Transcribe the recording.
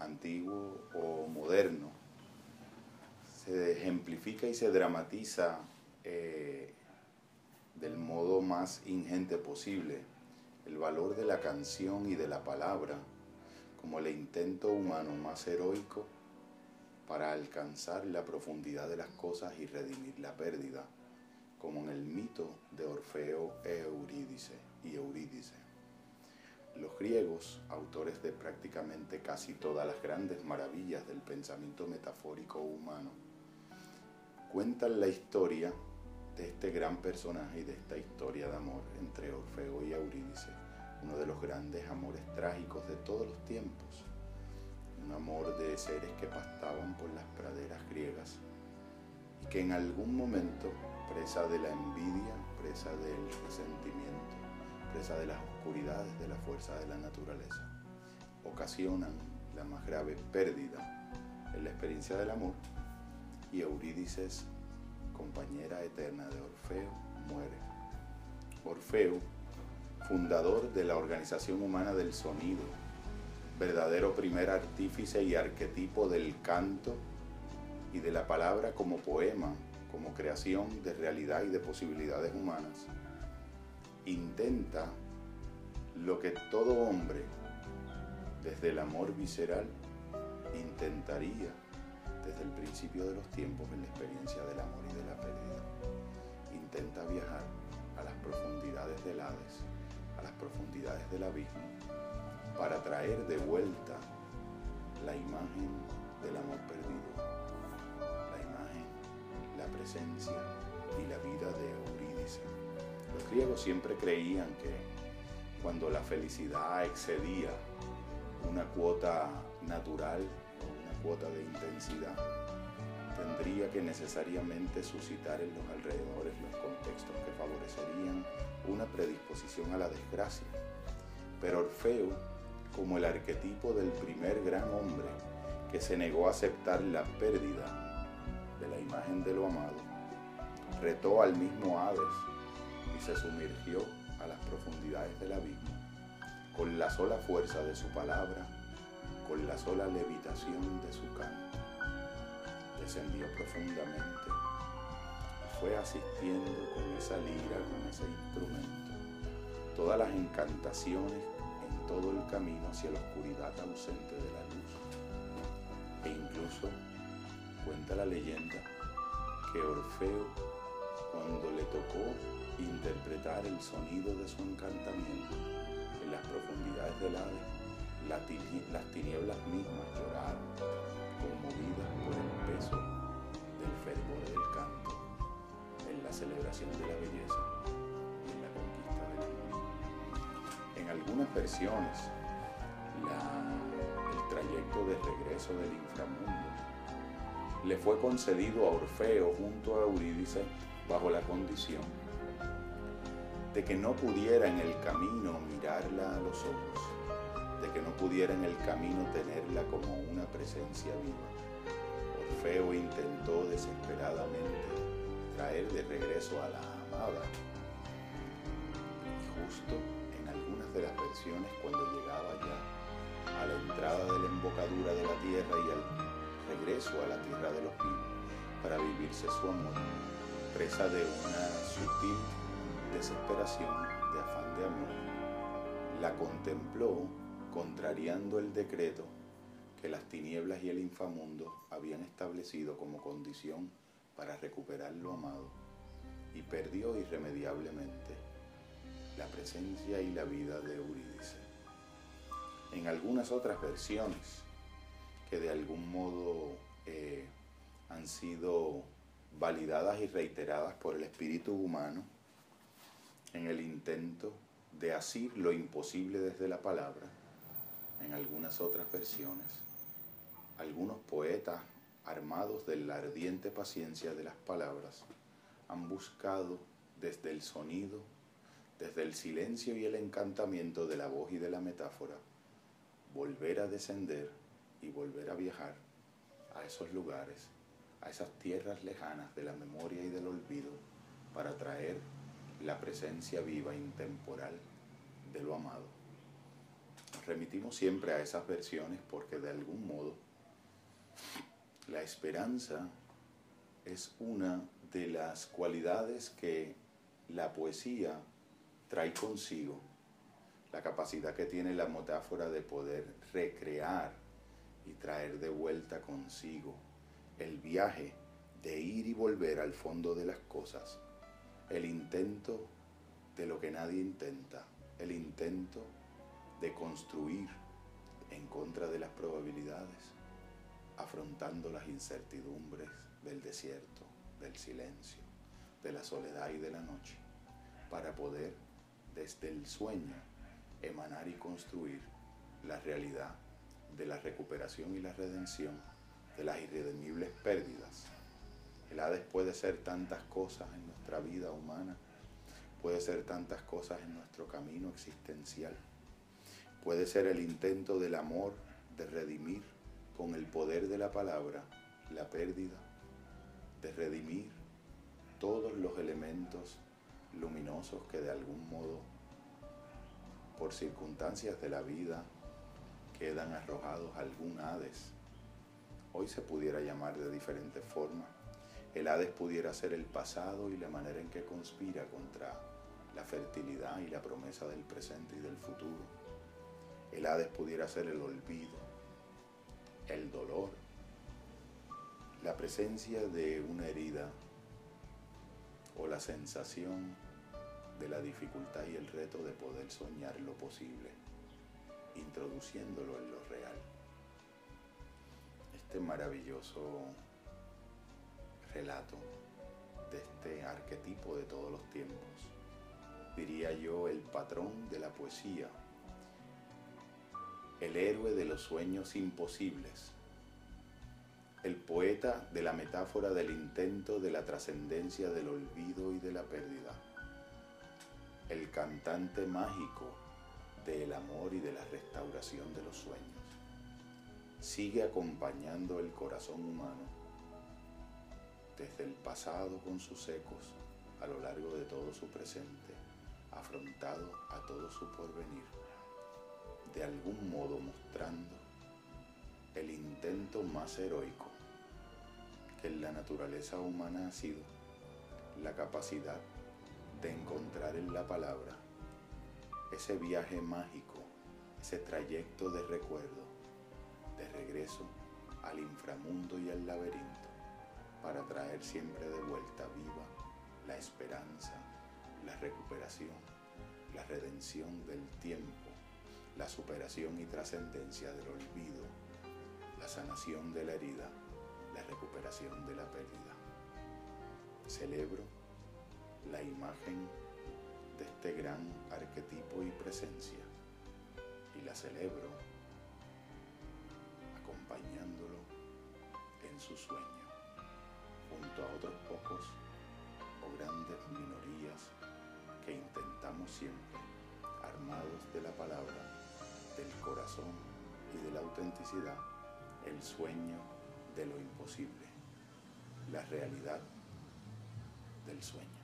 antiguo o moderno se ejemplifica y se dramatiza eh, del modo más ingente posible el valor de la canción y de la palabra como el intento humano más heroico para alcanzar la profundidad de las cosas y redimir la pérdida, como en el mito de Orfeo e Eurídice y Eurídice. Los griegos, autores de prácticamente casi todas las grandes maravillas del pensamiento metafórico humano, cuentan la historia de este gran personaje y de esta historia de amor entre Orfeo y Eurídice, uno de los grandes amores trágicos de todos los tiempos, un amor de seres que pastaban por las praderas griegas y que en algún momento, presa de la envidia, presa del resentimiento, presa de las oscuridades de la fuerza de la naturaleza, ocasionan la más grave pérdida en la experiencia del amor y Eurídice, compañera eterna de Orfeo, muere. Orfeo, fundador de la organización humana del sonido, verdadero primer artífice y arquetipo del canto y de la palabra como poema, como creación de realidad y de posibilidades humanas, intenta lo que todo hombre, desde el amor visceral, intentaría desde el principio de los tiempos en la experiencia del amor y de la pérdida. Intenta viajar a las profundidades del Hades, a las profundidades del abismo, para traer de vuelta la imagen del amor perdido, la imagen, la presencia y la vida de Eurídice. Los griegos siempre creían que cuando la felicidad excedía una cuota natural cuota de intensidad, tendría que necesariamente suscitar en los alrededores los contextos que favorecerían una predisposición a la desgracia. Pero Orfeo, como el arquetipo del primer gran hombre que se negó a aceptar la pérdida de la imagen de lo amado, retó al mismo Hades se sumergió a las profundidades del abismo con la sola fuerza de su palabra con la sola levitación de su canto. Descendió profundamente y fue asistiendo con esa lira, con ese instrumento, todas las encantaciones en todo el camino hacia la oscuridad ausente de la luz. E incluso cuenta la leyenda que Orfeo, cuando le tocó el sonido de su encantamiento en las profundidades del ave, las tinieblas mismas lloraron, conmovidas por el peso del fervor del canto, en la celebración de la belleza y en la conquista del amor. En algunas versiones, el trayecto de regreso del inframundo le fue concedido a Orfeo junto a Eurídice bajo la condición de que no pudiera en el camino mirarla a los ojos de que no pudiera en el camino tenerla como una presencia viva. Orfeo intentó desesperadamente traer de regreso a la amada. Y justo en algunas de las versiones, cuando llegaba ya a la entrada de la embocadura de la tierra y al regreso a la tierra de los vivos, para vivirse su amor, presa de una sutil desesperación, de afán de amor, la contempló contrariando el decreto que las tinieblas y el infamundo habían establecido como condición para recuperar lo amado, y perdió irremediablemente la presencia y la vida de Eurídice. En algunas otras versiones, que de algún modo eh, han sido validadas y reiteradas por el espíritu humano, en el intento de asir lo imposible desde la palabra, en algunas otras versiones, algunos poetas armados de la ardiente paciencia de las palabras han buscado desde el sonido, desde el silencio y el encantamiento de la voz y de la metáfora, volver a descender y volver a viajar a esos lugares, a esas tierras lejanas de la memoria y del olvido, para traer la presencia viva, intemporal de lo amado. Remitimos siempre a esas versiones porque de algún modo la esperanza es una de las cualidades que la poesía trae consigo, la capacidad que tiene la metáfora de poder recrear y traer de vuelta consigo el viaje de ir y volver al fondo de las cosas, el intento de lo que nadie intenta, el intento de construir en contra de las probabilidades, afrontando las incertidumbres del desierto, del silencio, de la soledad y de la noche, para poder desde el sueño emanar y construir la realidad de la recuperación y la redención de las irredimibles pérdidas. El Hades puede ser tantas cosas en nuestra vida humana, puede ser tantas cosas en nuestro camino existencial, puede ser el intento del amor de redimir con el poder de la palabra la pérdida, de redimir todos los elementos luminosos que de algún modo, por circunstancias de la vida, quedan arrojados a algún Hades. Hoy se pudiera llamar de diferentes formas. El Hades pudiera ser el pasado y la manera en que conspira contra la fertilidad y la promesa del presente y del futuro. El Hades pudiera ser el olvido, el dolor, la presencia de una herida o la sensación de la dificultad y el reto de poder soñar lo posible, introduciéndolo en lo real. Este maravilloso relato de este arquetipo de todos los tiempos, diría yo el patrón de la poesía, el héroe de los sueños imposibles, el poeta de la metáfora del intento de la trascendencia del olvido y de la pérdida, el cantante mágico del amor y de la restauración de los sueños. Sigue acompañando el corazón humano desde el pasado con sus ecos a lo largo de todo su presente, afrontado a todo su porvenir, de algún modo mostrando el intento más heroico que en la naturaleza humana ha sido la capacidad de encontrar en la palabra ese viaje mágico, ese trayecto de recuerdo, de regreso al inframundo y al laberinto, para traer siempre de vuelta viva la esperanza, la recuperación, la redención del tiempo, la superación y trascendencia del olvido, la sanación de la herida, la recuperación de la pérdida. Celebro la imagen de este gran arquetipo y presencia y la celebro acompañándolo en su sueño junto a otros pocos o grandes minorías que intentamos siempre, armados de la palabra, del corazón y de la autenticidad, el sueño de lo imposible, la realidad del sueño.